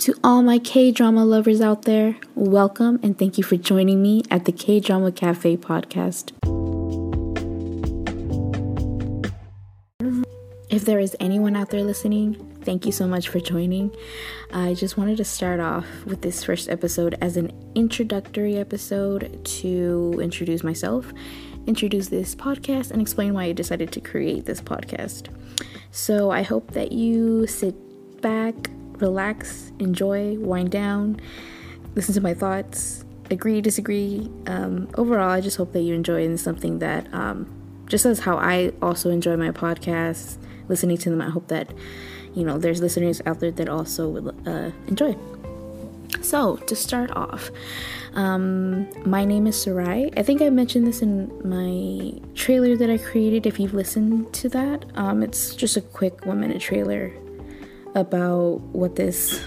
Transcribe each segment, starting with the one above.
To all my K drama lovers out there, welcome and thank you for joining me at the K Drama Cafe podcast. If there is anyone out there listening, thank you so much for joining. I just wanted to start off with this first episode as an introductory episode to introduce myself, introduce this podcast, and explain why I decided to create this podcast. So I hope that you sit back, relax, enjoy, wind down, listen to my thoughts, agree, disagree. Um, overall, I just hope that you enjoy and something that, um, just as how I also enjoy my podcasts, listening to them, I hope that, you know, there's listeners out there that also would uh, enjoy. So, to start off, um, my name is Sarai. I think I mentioned this in my trailer that I created. If you've listened to that, um, it's just a quick one minute trailer about what this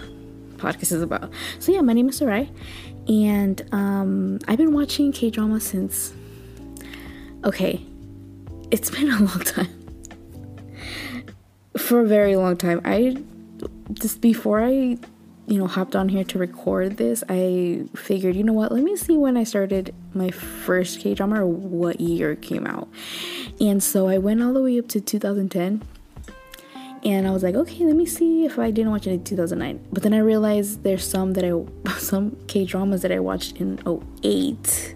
podcast is about. So yeah, my name is Sarai, and um, I've been watching K drama since. Okay, it's been a long time. For a very long time. I just before I, you know, hopped on here to record this, I figured, you know what? Let me see when I started my first K drama or what year it came out. And so I went all the way up to 2010 and I was like, okay, let me see if I didn't watch it in 2009. But then I realized there's some that I, some K dramas that I watched in 08.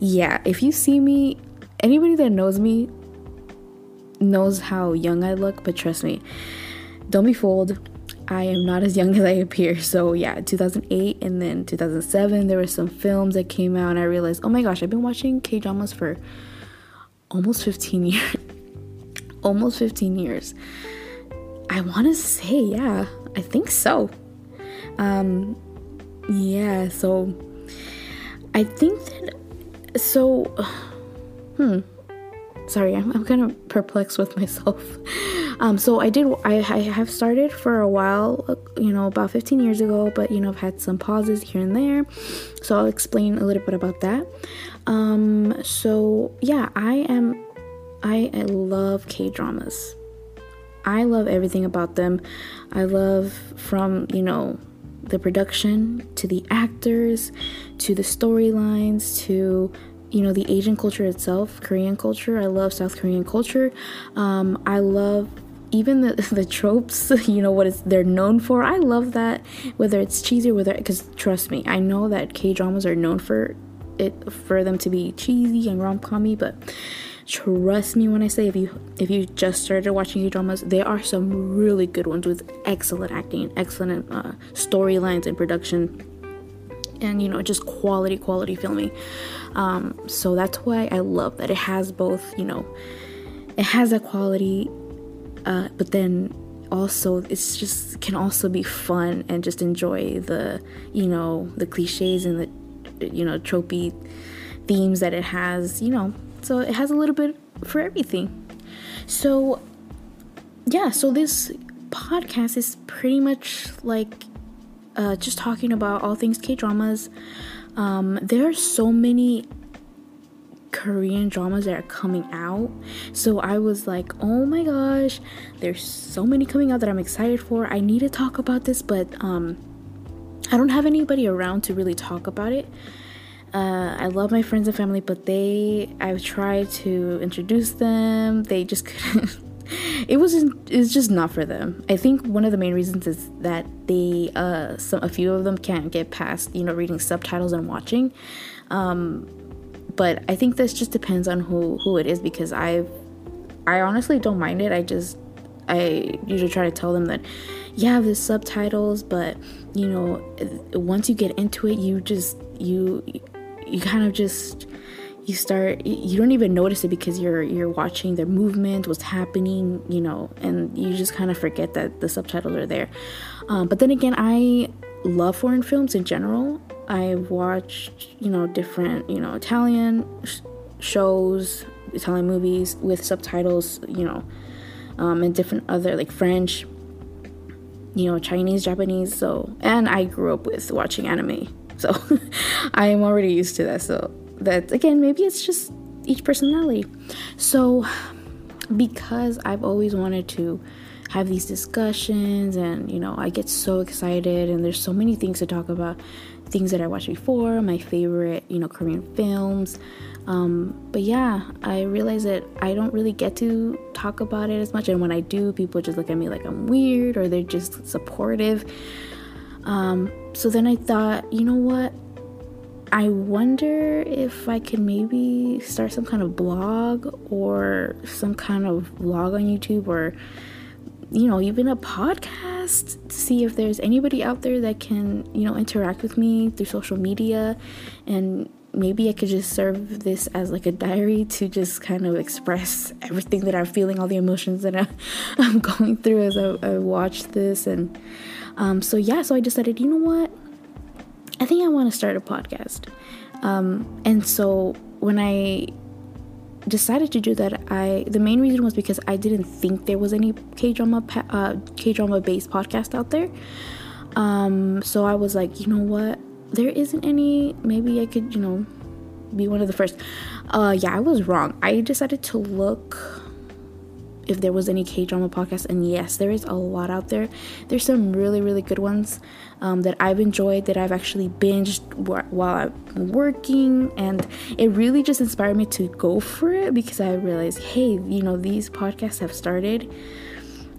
Yeah, if you see me, anybody that knows me knows how young I look, but trust me, don't be fooled. I am not as young as I appear. So yeah, 2008 and then 2007, there were some films that came out, and I realized, oh my gosh, I've been watching K dramas for almost 15 years. almost 15 years. I want to say, yeah, I think so. Um, yeah, so I think that, so, hmm, sorry, I'm, I'm kind of perplexed with myself. Um, so I did, I, I have started for a while, you know, about 15 years ago, but, you know, I've had some pauses here and there. So I'll explain a little bit about that. Um, so yeah, I am, I, I love K dramas. I love everything about them. I love from, you know, the production to the actors to the storylines to you know the asian culture itself korean culture. I love south korean culture. Um, i love even the, the tropes you know what is they're known for. I love that whether it's cheesy or whether because trust me i know that k dramas are known for it for them to be cheesy and rom-commy but trust me when I say if you if you just started watching K-dramas, there are some really good ones with excellent acting, excellent uh, storylines and production, and you know just quality quality filming. Um, so that's why I love that it has both. You know, it has that quality, uh, but then also it's just can also be fun and just enjoy the you know the cliches and the you know tropey themes that it has you know so it has a little bit for everything. So, yeah, so this podcast is pretty much like uh, just talking about all things K dramas. Um, there are so many Korean dramas that are coming out. So I was like, oh my gosh, there's so many coming out that I'm excited for. I need to talk about this, but um, I don't have anybody around to really talk about it. Uh, I love my friends and family, but they, I've tried to introduce them. They just couldn't. it wasn't. It's just not for them. I think one of the main reasons is that they, uh, some a few of them can't get past, you know, reading subtitles and watching. Um, but I think this just depends on who who it is because I've I honestly don't mind it. I just, I usually try to tell them that, yeah, there's subtitles, but you know, once you get into it, you just you you kind of just you start you don't even notice it because you're you're watching their movement what's happening you know and you just kind of forget that the subtitles are there. Um, but then again i love foreign films in general. I've watched you know different you know italian sh- shows italian movies with subtitles you know um, and different other like french you know chinese japanese so and i grew up with watching anime so I am already used to that. So that again, maybe it's just each personality. So because I've always wanted to have these discussions and you know i get so excited and there's so many things to talk about things that i watched before my favorite you know korean films um, but yeah i realize that i don't really get to talk about it as much and when i do people just look at me like i'm weird or they're just supportive um, so then i thought you know what I wonder if I could maybe start some kind of blog or some kind of vlog on YouTube or, you know, even a podcast to see if there's anybody out there that can, you know, interact with me through social media. And maybe I could just serve this as like a diary to just kind of express everything that I'm feeling, all the emotions that I'm going through as I, I watch this. And um, so, yeah, so I decided, you know what? I think I want to start a podcast. Um, and so when I decided to do that, I the main reason was because I didn't think there was any K drama uh, K drama based podcast out there. Um, so I was like, you know what? There isn't any. Maybe I could, you know, be one of the first. Uh, yeah, I was wrong. I decided to look if there was any K drama podcast, and yes, there is a lot out there. There's some really, really good ones um, that I've enjoyed that I've actually binged while I'm working, and it really just inspired me to go for it because I realized, hey, you know, these podcasts have started.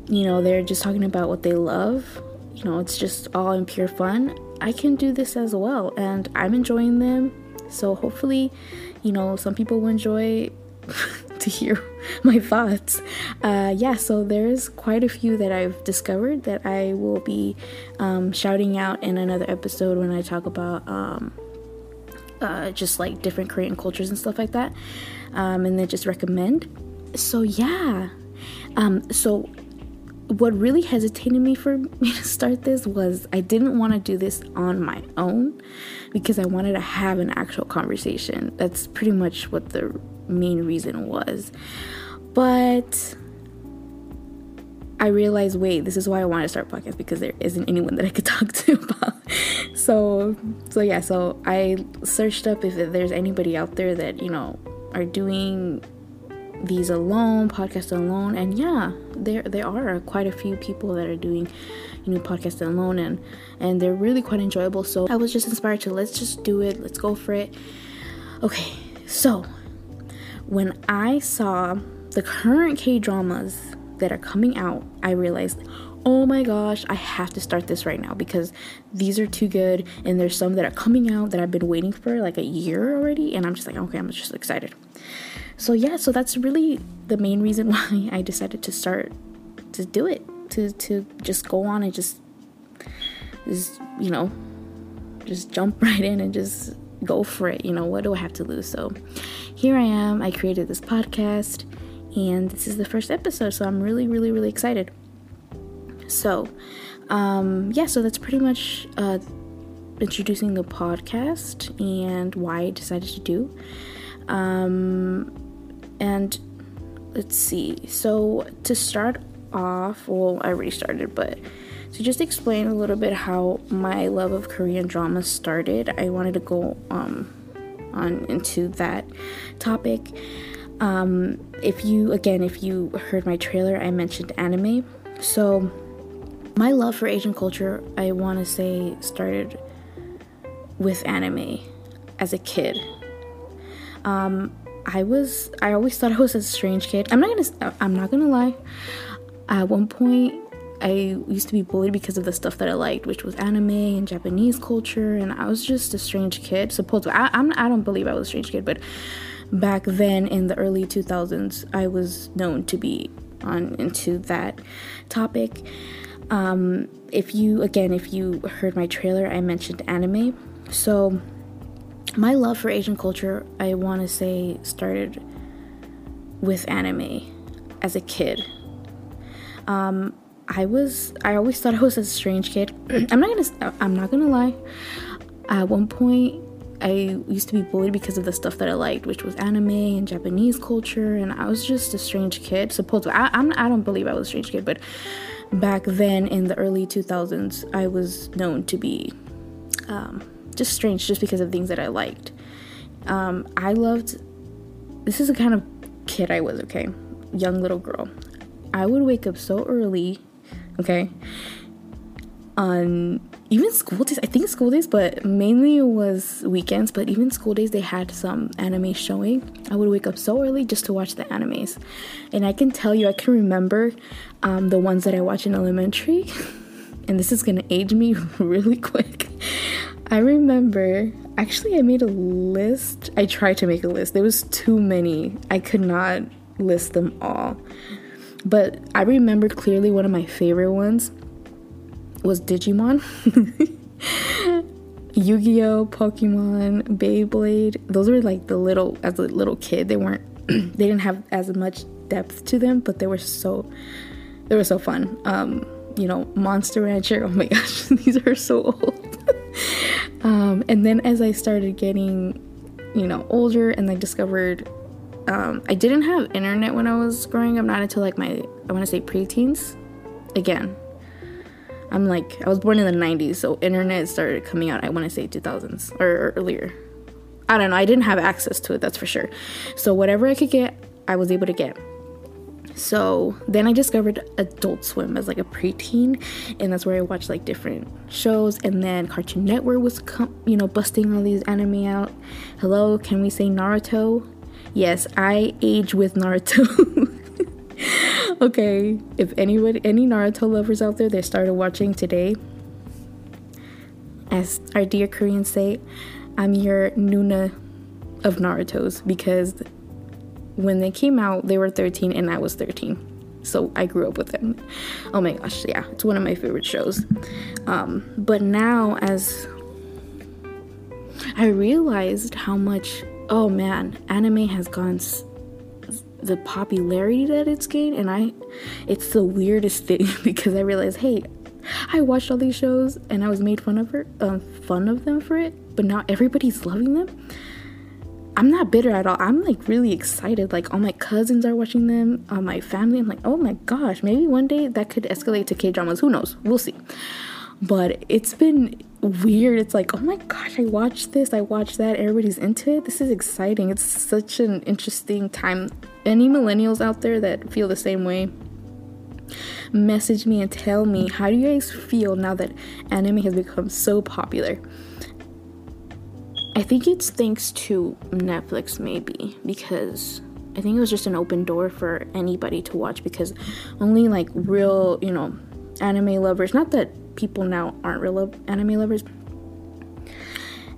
You know, they're just talking about what they love. You know, it's just all in pure fun. I can do this as well, and I'm enjoying them. So hopefully, you know, some people will enjoy to hear my thoughts. Uh, yeah, so there's quite a few that I've discovered that I will be um, shouting out in another episode when I talk about um, uh, just like different Korean cultures and stuff like that, um, and then just recommend. So yeah, um, so what really hesitated me for me to start this was I didn't want to do this on my own because I wanted to have an actual conversation. That's pretty much what the main reason was. But I realized, wait, this is why I want to start podcast because there isn't anyone that I could talk to about. so, so yeah, so I searched up if there's anybody out there that you know are doing these alone, podcast alone, and yeah, there there are quite a few people that are doing, you know, podcast alone, and and they're really quite enjoyable. So I was just inspired to let's just do it, let's go for it. Okay, so when I saw the current K dramas that are coming out, I realized, oh my gosh, I have to start this right now because these are too good. And there's some that are coming out that I've been waiting for like a year already. And I'm just like, okay, I'm just excited. So, yeah, so that's really the main reason why I decided to start to do it, to, to just go on and just, just, you know, just jump right in and just go for it. You know, what do I have to lose? So, here I am. I created this podcast, and this is the first episode, so I'm really, really, really excited. So, um, yeah, so that's pretty much uh, introducing the podcast and why I decided to do. Um, and let's see. So, to start off, well, I already started, but to just explain a little bit how my love of Korean drama started, I wanted to go um, on into that topic. Um, if you, again, if you heard my trailer, I mentioned anime. So, my love for Asian culture, I want to say, started with anime as a kid. Um, I was, I always thought I was a strange kid. I'm not gonna, I'm not gonna lie. At one point, I used to be bullied because of the stuff that I liked, which was anime and Japanese culture, and I was just a strange kid. Supposedly, I, I'm I don't believe I was a strange kid, but back then in the early 2000s, I was known to be on into that topic. Um, if you again, if you heard my trailer, I mentioned anime. So my love for Asian culture, I want to say, started with anime as a kid. Um, I was I always thought I was a strange kid. I'm not gonna I'm not gonna lie. At one point, I used to be bullied because of the stuff that I liked, which was anime and Japanese culture, and I was just a strange kid. Supposedly, I, I'm I don't believe I was a strange kid, but back then in the early 2000s, I was known to be um, just strange, just because of things that I liked. Um, I loved. This is the kind of kid I was. Okay, young little girl. I would wake up so early, okay? On even school days, I think school days, but mainly it was weekends, but even school days, they had some anime showing. I would wake up so early just to watch the animes. And I can tell you, I can remember um, the ones that I watched in elementary. and this is gonna age me really quick. I remember actually I made a list. I tried to make a list. There was too many. I could not list them all. But I remember clearly one of my favorite ones was Digimon. Yu-Gi-Oh, Pokemon, Beyblade. Those were like the little as a little kid. They weren't they didn't have as much depth to them, but they were so they were so fun. Um, you know, Monster Rancher. Oh my gosh, these are so old. Um, and then as I started getting, you know, older and I discovered um, I didn't have internet when I was growing up, not until like my, I want to say preteens. Again, I'm like, I was born in the 90s, so internet started coming out, I want to say 2000s or earlier. I don't know, I didn't have access to it, that's for sure. So whatever I could get, I was able to get. So then I discovered Adult Swim as like a preteen, and that's where I watched like different shows. And then Cartoon Network was, com- you know, busting all these anime out. Hello, can we say Naruto? Yes, I age with Naruto. okay, if anybody, any Naruto lovers out there, they started watching today, as our dear Koreans say, I'm your Nuna of Naruto's because when they came out, they were 13 and I was 13. So I grew up with them. Oh my gosh, yeah, it's one of my favorite shows. Um, but now, as I realized how much, oh man, anime has gone the popularity that it's gained and i it's the weirdest thing because i realized hey i watched all these shows and i was made fun of her um, fun of them for it but now everybody's loving them I'm not bitter at all. I'm like really excited. Like all my cousins are watching them, all my family. I'm like, oh my gosh, maybe one day that could escalate to K dramas. Who knows? We'll see. But it's been weird. It's like, oh my gosh, I watched this, I watched that. Everybody's into it. This is exciting. It's such an interesting time. Any millennials out there that feel the same way, message me and tell me how do you guys feel now that anime has become so popular? I think it's thanks to Netflix, maybe, because I think it was just an open door for anybody to watch because only like real, you know, anime lovers, not that people now aren't real anime lovers,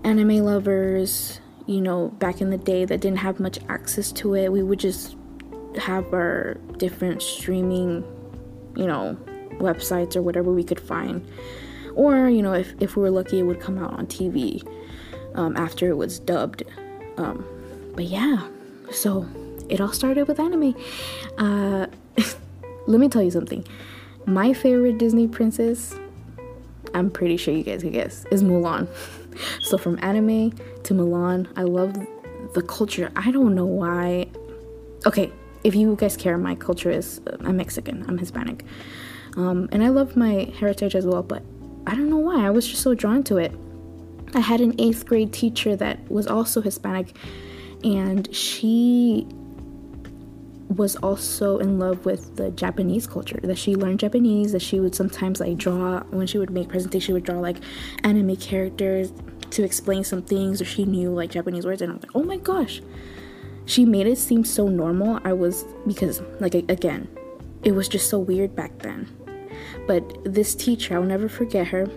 anime lovers, you know, back in the day that didn't have much access to it, we would just have our different streaming, you know, websites or whatever we could find. Or, you know, if, if we were lucky, it would come out on TV um, after it was dubbed. Um, but yeah, so it all started with anime. Uh, let me tell you something. My favorite Disney princess, I'm pretty sure you guys can guess, is Mulan. so from anime to Mulan, I love the culture. I don't know why. Okay, if you guys care, my culture is uh, I'm Mexican, I'm Hispanic. Um, and I love my heritage as well, but I don't know why. I was just so drawn to it. I had an eighth grade teacher that was also Hispanic, and she was also in love with the Japanese culture. That she learned Japanese. That she would sometimes like draw when she would make presentations. She would draw like anime characters to explain some things, or she knew like Japanese words. And I'm like, oh my gosh, she made it seem so normal. I was because like again, it was just so weird back then. But this teacher, I'll never forget her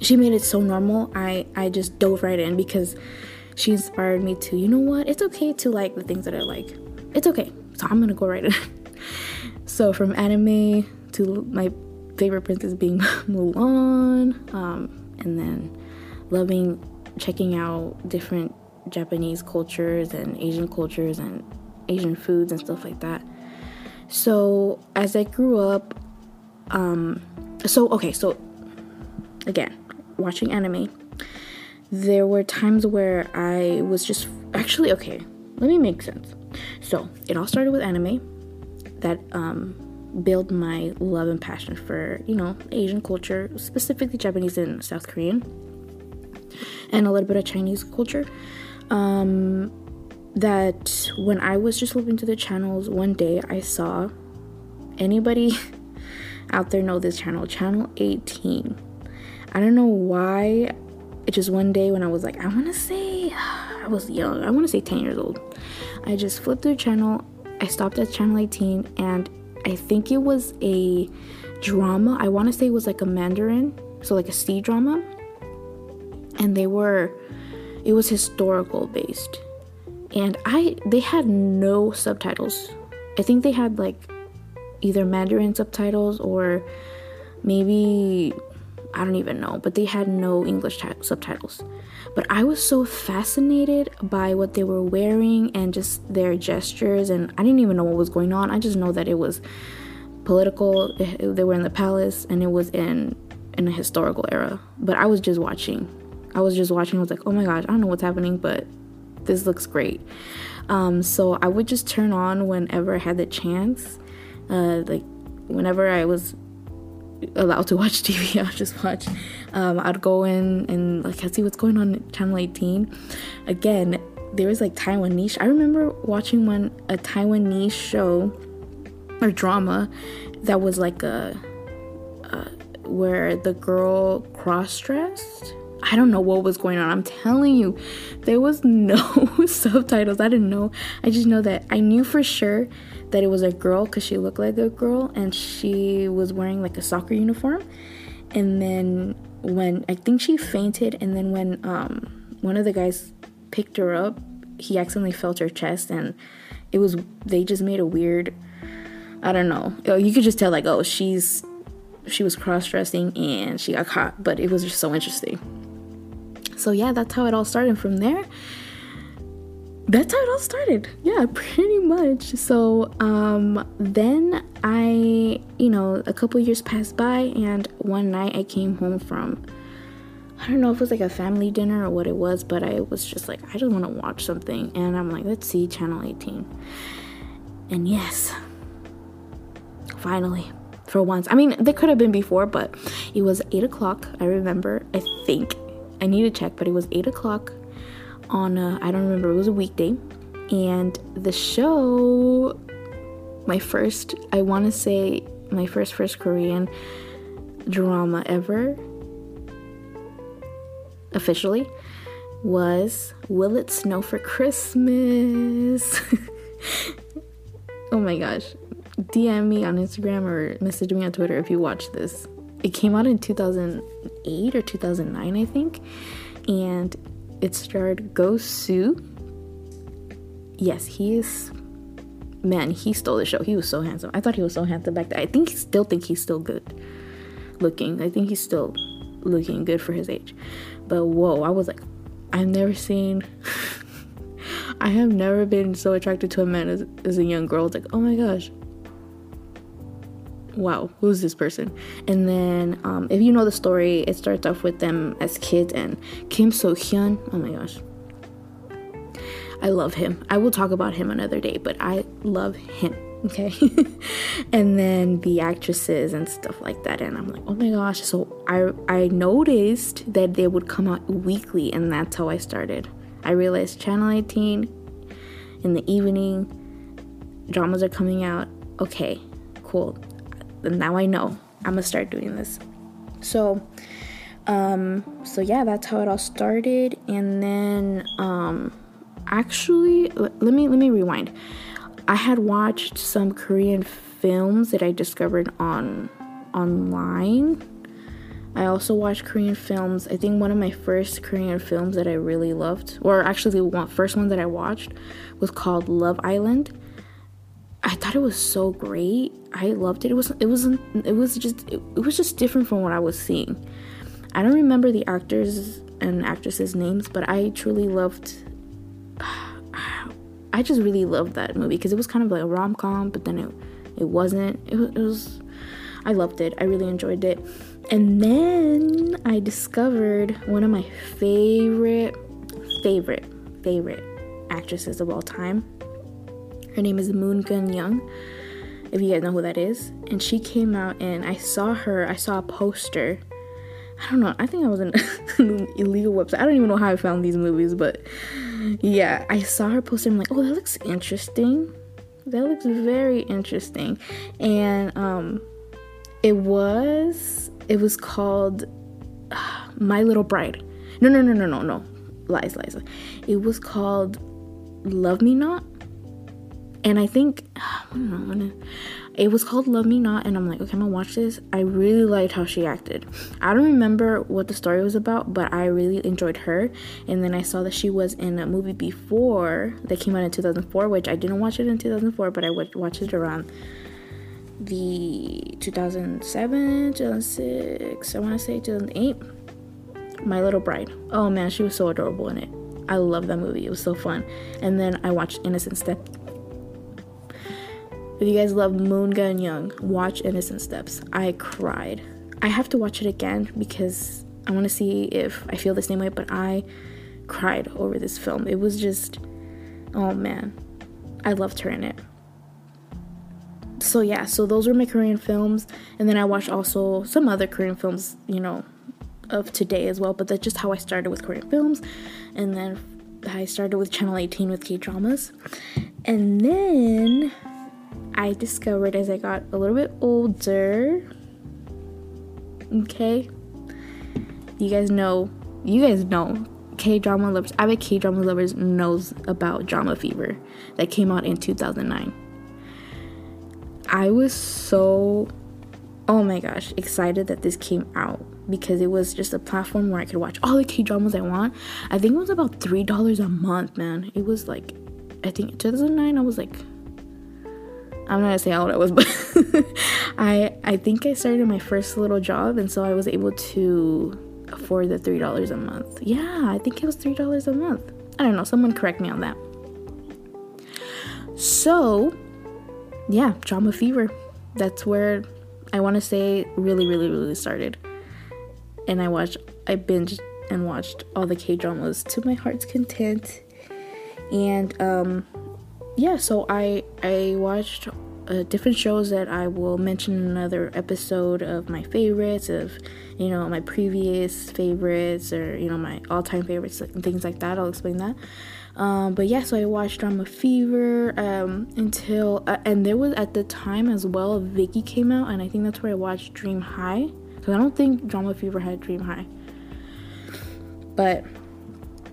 she made it so normal. I I just dove right in because she inspired me to, you know what? It's okay to like the things that I like. It's okay. So I'm going to go right in. so from anime to my favorite princess being Mulan, um, and then loving checking out different Japanese cultures and Asian cultures and Asian foods and stuff like that. So as I grew up, um, so okay, so again, watching anime, there were times where I was just actually okay. Let me make sense. So it all started with anime that um, built my love and passion for you know Asian culture, specifically Japanese and South Korean, and a little bit of Chinese culture. Um, that when I was just looking to the channels one day, I saw anybody out there know this channel, channel 18. I don't know why. It just one day when I was like, I want to say, I was young. I want to say 10 years old. I just flipped through channel. I stopped at channel 18, and I think it was a drama. I want to say it was like a Mandarin, so like a C drama. And they were, it was historical based. And I, they had no subtitles. I think they had like either Mandarin subtitles or maybe I don't even know, but they had no English t- subtitles. But I was so fascinated by what they were wearing and just their gestures, and I didn't even know what was going on. I just know that it was political. They were in the palace, and it was in in a historical era. But I was just watching. I was just watching. I was like, oh my gosh, I don't know what's happening, but this looks great. Um, so I would just turn on whenever I had the chance uh, like whenever I was allowed to watch TV, I'll just watch. Um, I'd go in and like I see what's going on channel 18. Again, there was like Taiwanese. I remember watching one a Taiwanese show or drama that was like a, a where the girl cross dressed. I don't know what was going on. I'm telling you, there was no subtitles. I didn't know. I just know that I knew for sure that it was a girl because she looked like a girl and she was wearing like a soccer uniform. And then when I think she fainted, and then when um, one of the guys picked her up, he accidentally felt her chest, and it was they just made a weird. I don't know. Oh, you could just tell like, oh, she's she was cross dressing and she got caught, but it was just so interesting. So yeah, that's how it all started. From there, that's how it all started. Yeah, pretty much. So um, then I, you know, a couple years passed by, and one night I came home from, I don't know if it was like a family dinner or what it was, but I was just like, I just want to watch something. And I'm like, let's see Channel 18. And yes, finally, for once. I mean, they could have been before, but it was 8 o'clock. I remember, I think. I need to check, but it was 8 o'clock on I don't remember, it was a weekday. And the show, my first, I want to say, my first, first Korean drama ever, officially, was Will It Snow for Christmas? oh my gosh. DM me on Instagram or message me on Twitter if you watch this. It came out in 2008 or 2009, I think. And it starred Go Soo. Yes, he is. Man, he stole the show. He was so handsome. I thought he was so handsome back then. I think still think he's still good looking. I think he's still looking good for his age. But whoa, I was like, I've never seen. I have never been so attracted to a man as, as a young girl. It's like, oh my gosh, wow, who's this person? And then, um, if you know the story, it starts off with them as kids and Kim Soo Hyun. Oh my gosh. I love him. I will talk about him another day, but I love him. Okay. and then the actresses and stuff like that. And I'm like, oh my gosh. So I I noticed that they would come out weekly and that's how I started. I realized Channel 18 in the evening, dramas are coming out. Okay, cool now I know I'm gonna start doing this. So, um, so yeah, that's how it all started. And then, um, actually, let me let me rewind. I had watched some Korean films that I discovered on online. I also watched Korean films. I think one of my first Korean films that I really loved, or actually the first one that I watched, was called Love Island. I thought it was so great. I loved it. It was it wasn't it was just it, it was just different from what I was seeing. I don't remember the actors and actresses' names, but I truly loved I just really loved that movie because it was kind of like a rom com, but then it it wasn't. It it was I loved it. I really enjoyed it. And then I discovered one of my favorite favorite favorite actresses of all time her name is Moon Geun Young, if you guys know who that is. And she came out and I saw her, I saw a poster. I don't know, I think I was an illegal website. I don't even know how I found these movies, but yeah, I saw her poster. I'm like, oh, that looks interesting. that looks very interesting. And um it was it was called uh, My Little Bride. No, no, no, no, no, no. Lies, lies. It was called Love Me Not. And I think I don't know, it was called Love Me Not, and I'm like, okay, I'm gonna watch this. I really liked how she acted. I don't remember what the story was about, but I really enjoyed her. And then I saw that she was in a movie before that came out in 2004, which I didn't watch it in 2004, but I watched it around the 2007, 2006, I want to say 2008. My Little Bride. Oh man, she was so adorable in it. I love that movie. It was so fun. And then I watched Innocent Step if you guys love Moon Geun Young, watch Innocent Steps. I cried. I have to watch it again because I want to see if I feel the same way, but I cried over this film. It was just, oh man, I loved her in it. So yeah, so those were my Korean films, and then I watched also some other Korean films, you know, of today as well. But that's just how I started with Korean films, and then I started with Channel 18 with K dramas, and then I discovered as I got a little bit older. Okay. You guys know, you guys know K drama lovers. I bet K drama lovers knows about Drama Fever that came out in 2009. I was so, oh my gosh, excited that this came out because it was just a platform where I could watch all the K dramas I want. I think it was about three dollars a month, man. It was like, I think 2009. I was like I'm not gonna say how old I was, but I I think I started my first little job, and so I was able to afford the three dollars a month. Yeah, I think it was three dollars a month. I don't know. Someone correct me on that. So, yeah, drama fever. That's where I want to say really, really, really started. And I watched, I binged and watched all the K dramas to my heart's content. And um, yeah, so I I watched uh, different shows that I will mention in another episode of my favorites of you know my previous favorites or you know my all-time favorites and things like that. I'll explain that. Um, but yeah, so I watched Drama Fever um, until uh, and there was at the time as well Viki came out and I think that's where I watched Dream High because I don't think Drama Fever had Dream High, but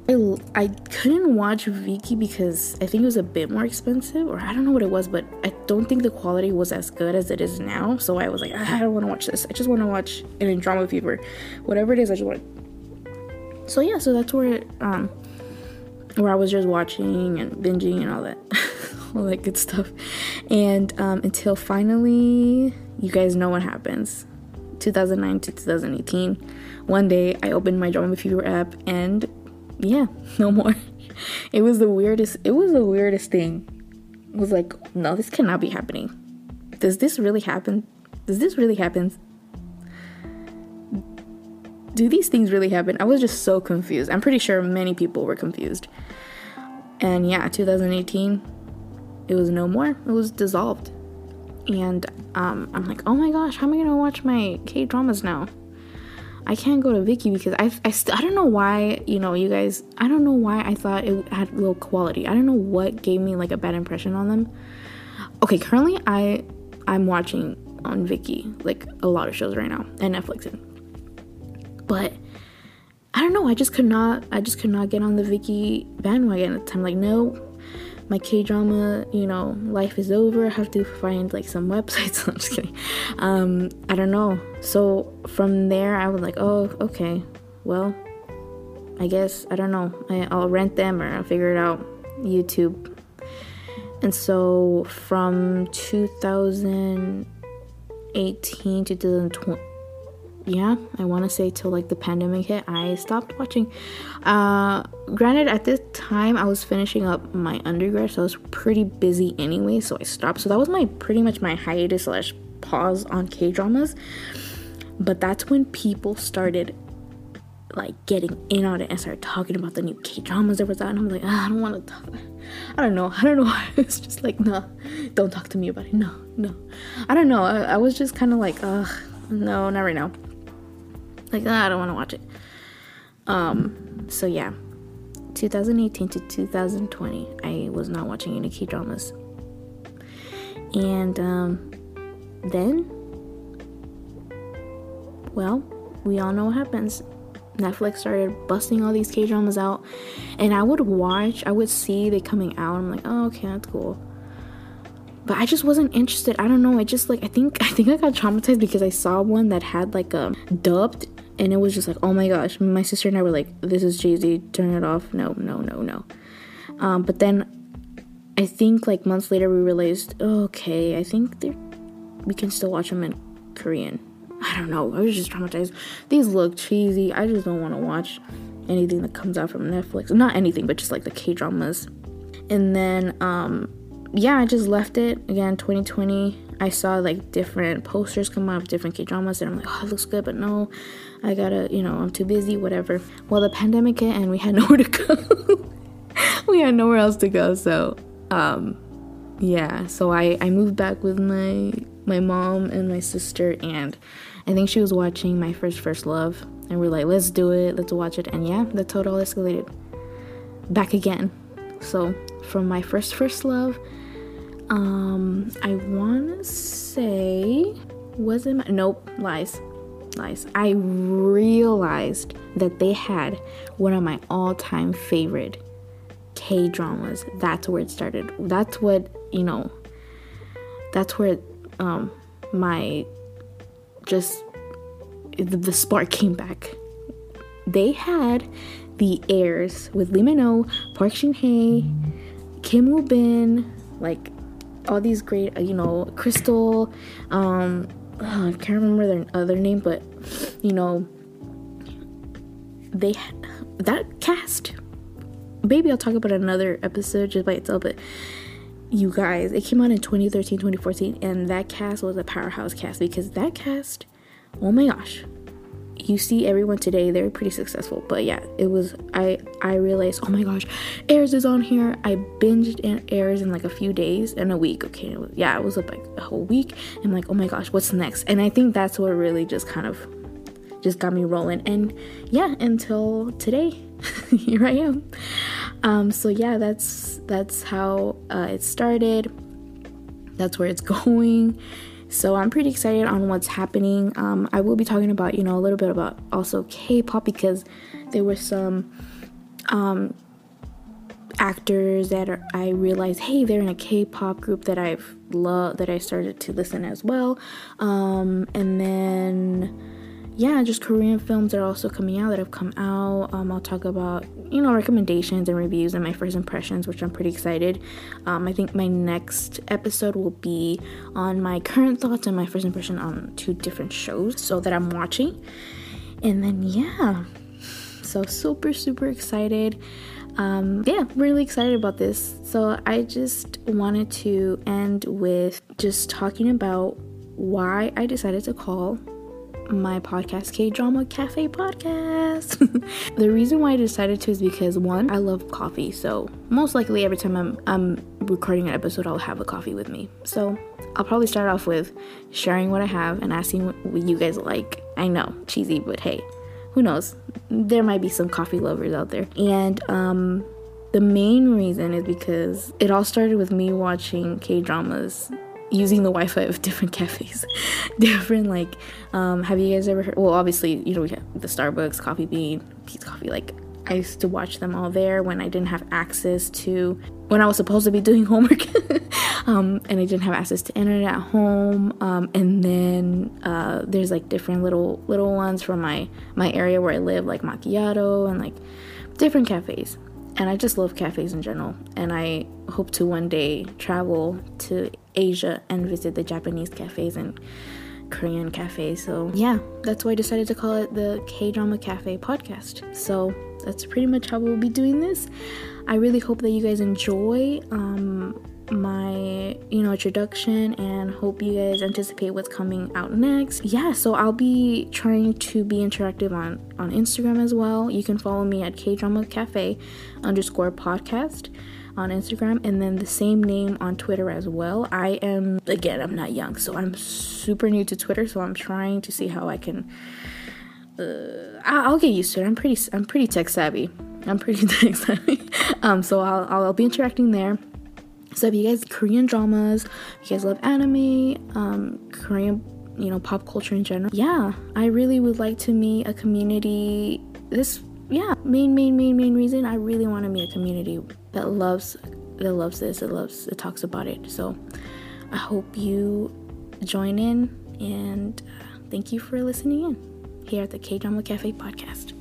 I, I couldn't watch Viki because I think it was a bit more expensive, or I don't know what it was, but I don't think the quality was as good as it is now. So I was like, I don't want to watch this. I just want to watch an in drama fever, whatever it is. I just want. So yeah, so that's where it, um where I was just watching and binging and all that, all that good stuff, and um, until finally, you guys know what happens. 2009 to 2018. One day, I opened my Drama Fever app and yeah, no more. It was the weirdest. It was the weirdest thing. It was like, no, this cannot be happening. Does this really happen? Does this really happen? Do these things really happen? I was just so confused. I'm pretty sure many people were confused. And yeah, 2018, it was no more. It was dissolved. And um, I'm like, oh my gosh, how am I gonna watch my K dramas now? I can't go to Viki because I I, st- I don't know why you know you guys I don't know why I thought it had low quality. I don't know what gave me like a bad impression on them. Okay, currently I I'm watching on Viki like a lot of shows right now and Netflix, and but I don't know. I just could not I just could not get on the Viki bandwagon at the time. Like no, my K drama, you know, life is over. I have to find like some websites. I'm just kidding. Um, I don't know. So from there, I was like, oh, okay, well, I guess I don't know. I, I'll rent them or I'll figure it out. YouTube. And so from 2018 to 2020 yeah, I want to say till like the pandemic hit, I stopped watching. Uh, granted, at this time I was finishing up my undergrad, so I was pretty busy anyway, so I stopped. So that was my pretty much my hiatus slash pause on K dramas. But that's when people started like getting in on it and started talking about the new K dramas there was out, and I'm like, ah, I don't want to talk. I don't know. I don't know. Why. It's just like, no, don't talk to me about it. No, no. I don't know. I, I was just kind of like, ugh, no, not right now. Like, ah, I don't want to watch it. Um, so yeah, 2018 to 2020, I was not watching any K dramas. And um, then, well, we all know what happens. Netflix started busting all these K dramas out, and I would watch, I would see they coming out. I'm like, oh, okay, that's cool. But I just wasn't interested. I don't know. I just like I think I think I got traumatized because I saw one that had like a dubbed, and it was just like, oh my gosh. My sister and I were like, this is Jay Z. Turn it off. No, no, no, no. Um, but then I think like months later we realized, okay, I think we can still watch them in Korean. I don't know. I was just traumatized. These look cheesy. I just don't want to watch anything that comes out from Netflix. Not anything, but just like the K dramas. And then, um, yeah, I just left it again. 2020. I saw like different posters come out of different K dramas, and I'm like, oh, it looks good, but no, I gotta, you know, I'm too busy, whatever. Well, the pandemic hit, and we had nowhere to go. we had nowhere else to go, so um, yeah. So I I moved back with my my mom and my sister, and I think she was watching my first first love, and we're like, let's do it, let's watch it, and yeah, it all escalated. Back again. So from my first first love, um, I want to say was it my, nope lies lies. I realized that they had one of my all-time favorite K dramas. That's where it started. That's what you know. That's where um, my just the spark came back. They had the heirs with Lee Min-ho, Park Shin-hye, Kim Woo Bin, like all these great, uh, you know, Krystal. Um, oh, I can't remember their other name, but you know, they that cast. Maybe I'll talk about another episode just by itself, but you guys, it came out in 2013, 2014, and that cast was a powerhouse cast because that cast, oh my gosh, you see everyone today they're pretty successful. But yeah it was i i realized oh my gosh Heirs is on here. I binged in Heirs in like a few days and a week okay? It was, yeah it was like a whole week. I'm like oh my gosh what's next? And i think that's what really just kind of just got me rolling. And yeah until today here i am. Um so yeah that's that's how uh, it started. That's where it's going so I'm pretty excited on what's happening. Um, I will be talking about, you know, a little bit about also K-pop because there were some um, actors that are, I realized, hey, they're in a K-pop group that I've loved, that I started to listen as well. Um, and then yeah, just Korean films that are also coming out that have come out. Um, I'll talk about you know recommendations and reviews and my first impressions, which I'm pretty excited. Um, I think my next episode will be on my current thoughts and my first impression on two different shows, so that I'm watching. And then yeah, so super super excited. Um, yeah, really excited about this. So I just wanted to end with just talking about why I decided to call my podcast, K Drama Cafe Podcast. the reason why I decided to is because one, I love coffee, so most likely every time I'm I'm recording an episode, I'll have a coffee with me. So I'll probably start off with sharing what I have and asking what you guys like. I know, cheesy, but hey, who knows? There might be some coffee lovers out there. And um the main reason is because it all started with me watching K dramas using the Wi-Fi of different cafes, different like. Um, have you guys ever heard? Well, obviously, you know we have the Starbucks, Coffee Bean, Peet's Coffee. Like I used to watch them all there when I didn't have access to when I was supposed to be doing homework, um, and I didn't have access to internet at home. Um, and then uh, there's like different little little ones from my my area where I live, like Macchiato and like different cafes. And I just love cafes in general. And I hope to one day travel to Asia and visit the Japanese cafes and Korean cafes. So, yeah, that's why I decided to call it the K Drama Cafe podcast. So, that's pretty much how we'll be doing this. I really hope that you guys enjoy um, my you know introduction and hope you guys anticipate what's coming out next yeah so i'll be trying to be interactive on on instagram as well you can follow me at k drama cafe underscore podcast on Instagram and then the same name on Twitter as well. I am, again, I'm not young, so I'm super new to Twitter, so I'm trying to see how I can. Uh, I'll get used to it. I'm pretty, I'm pretty tech savvy. I'm pretty tech savvy. um, so I'll, I'll be interacting there. So if you guys Korean dramas, you guys love anime, um, Korean, you know, pop culture in general, yeah, I really would like to meet a community. This, yeah, main, main, main, main reason I really want to meet a community that loves, that loves this, that loves, that talks about it. So I hope you join in and uh, thank you for listening in here at the K Drama Cafe podcast.